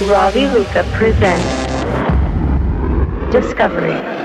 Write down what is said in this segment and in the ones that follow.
Ravi Luca presents Discovery.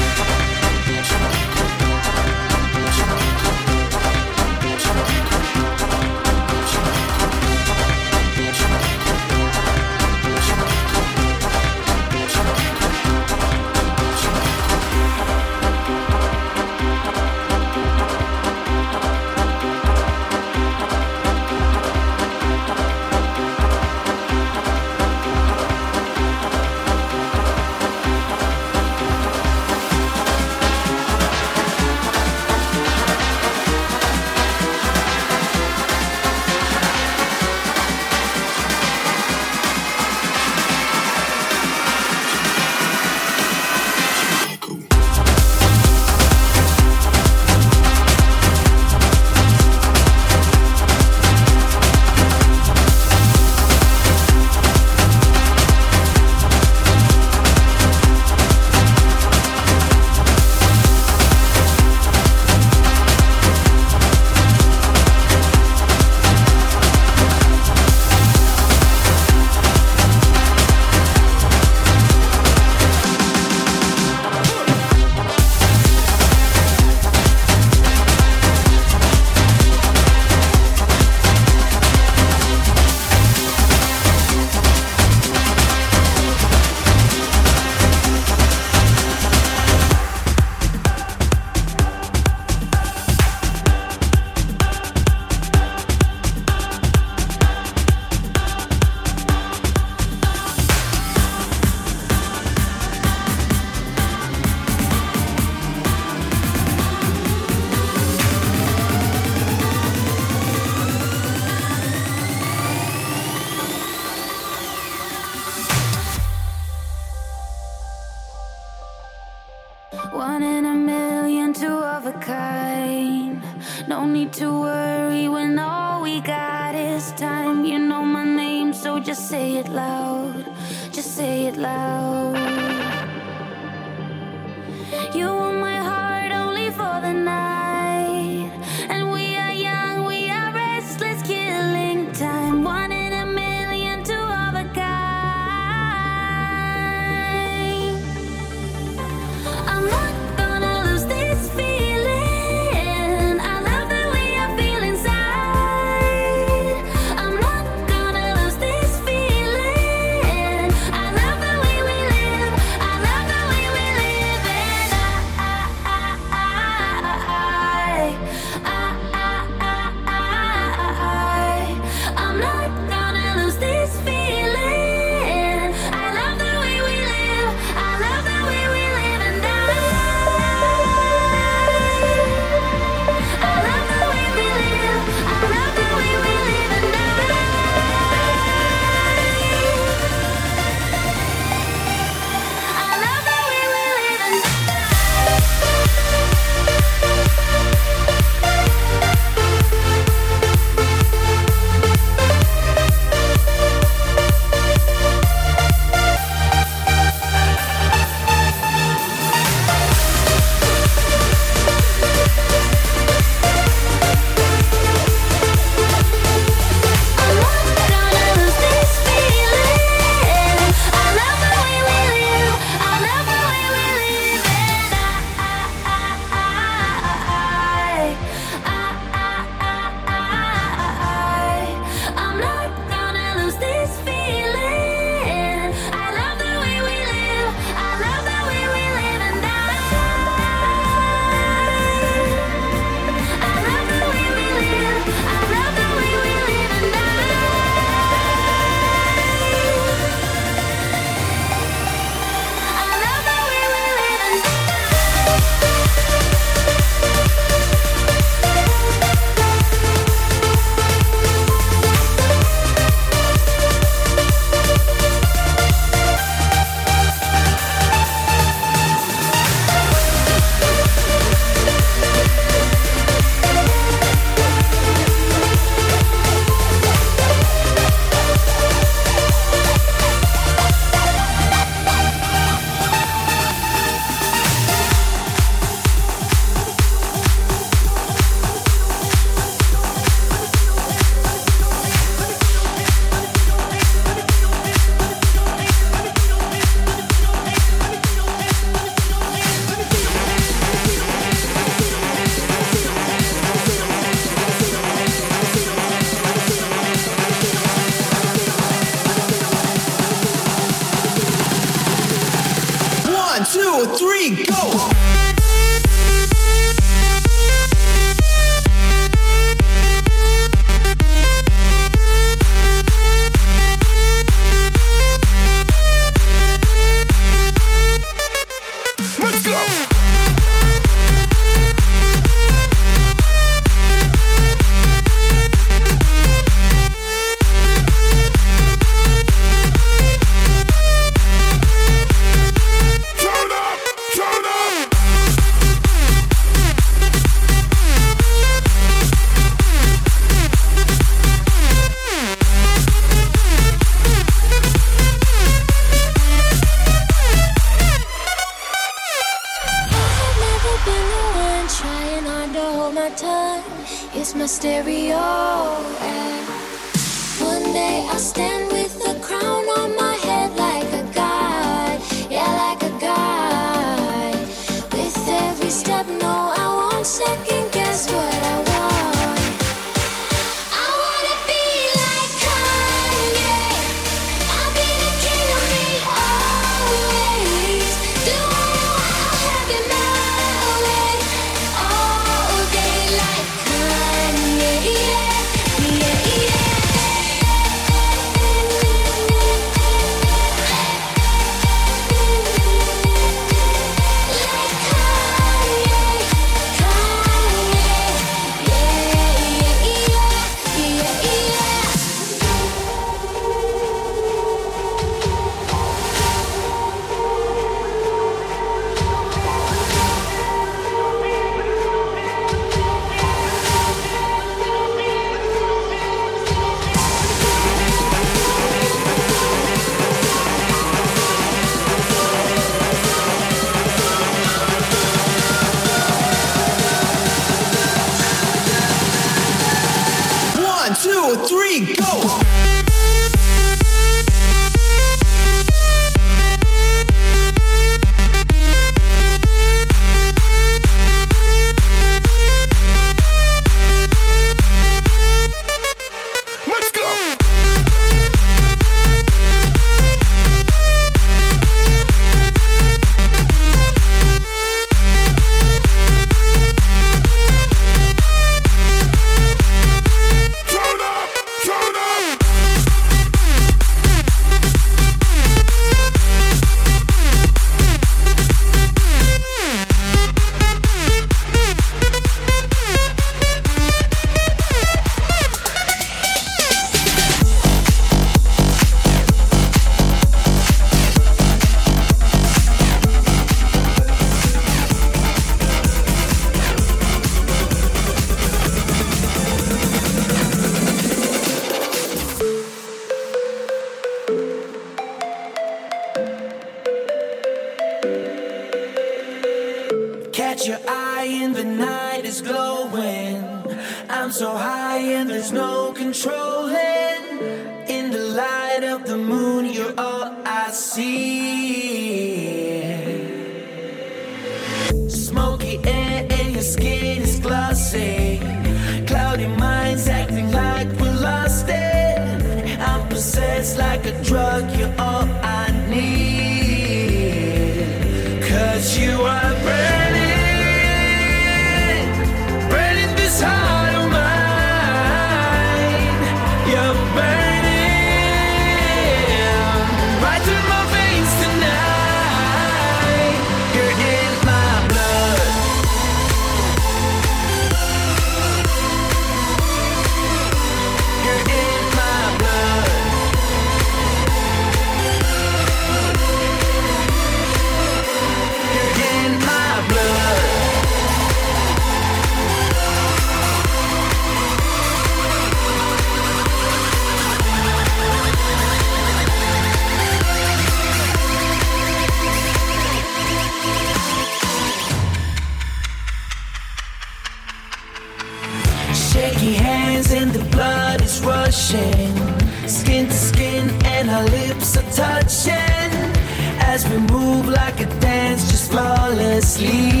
Flawlessly.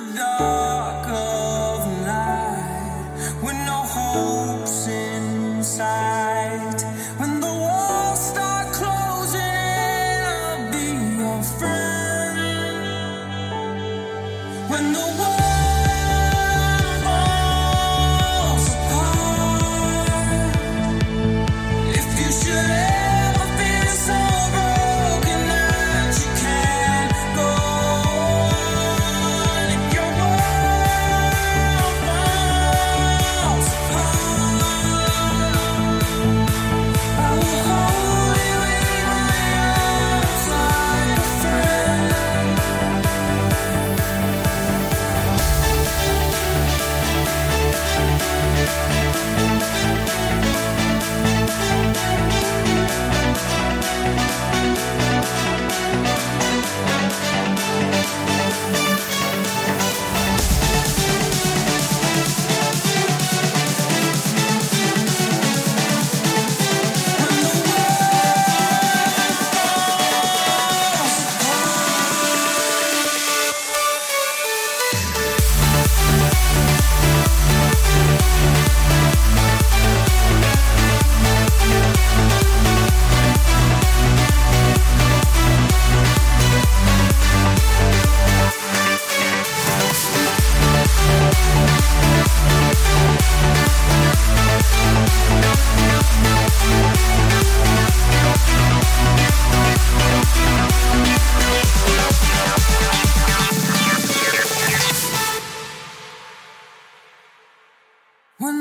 the dark.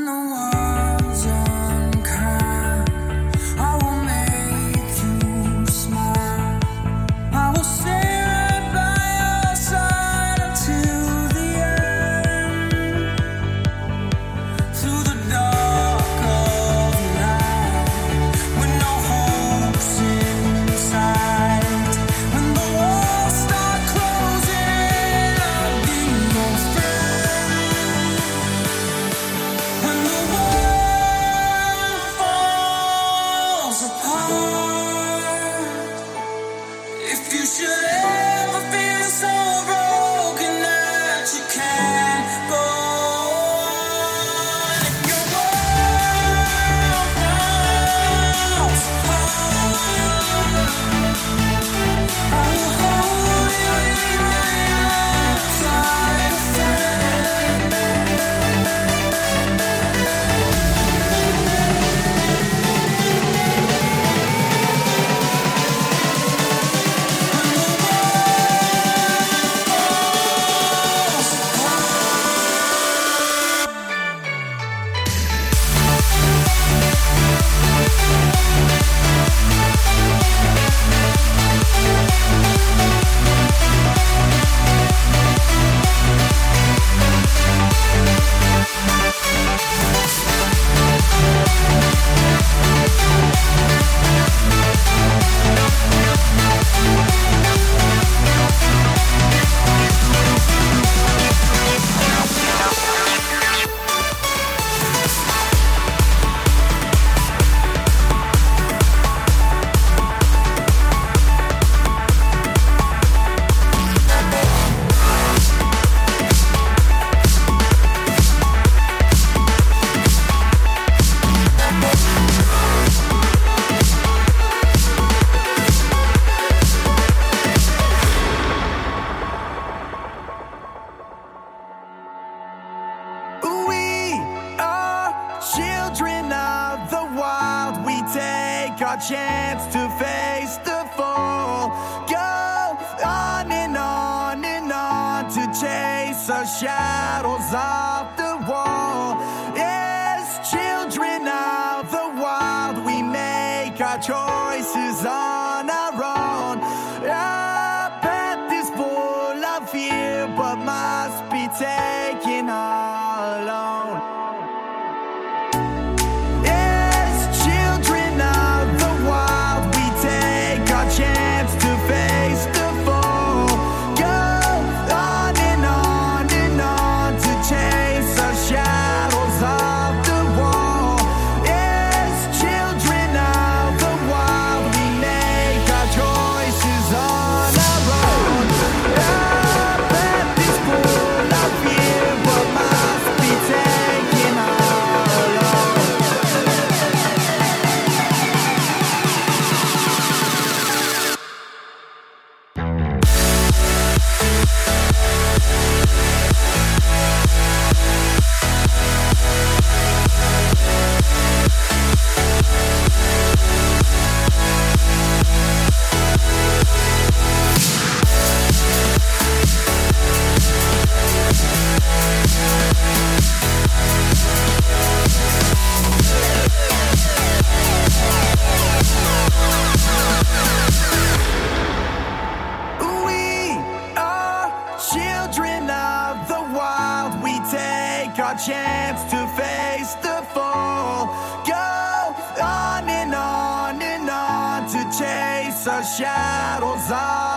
no one chance to face the fall. Go on and on and on to chase our shadows. On.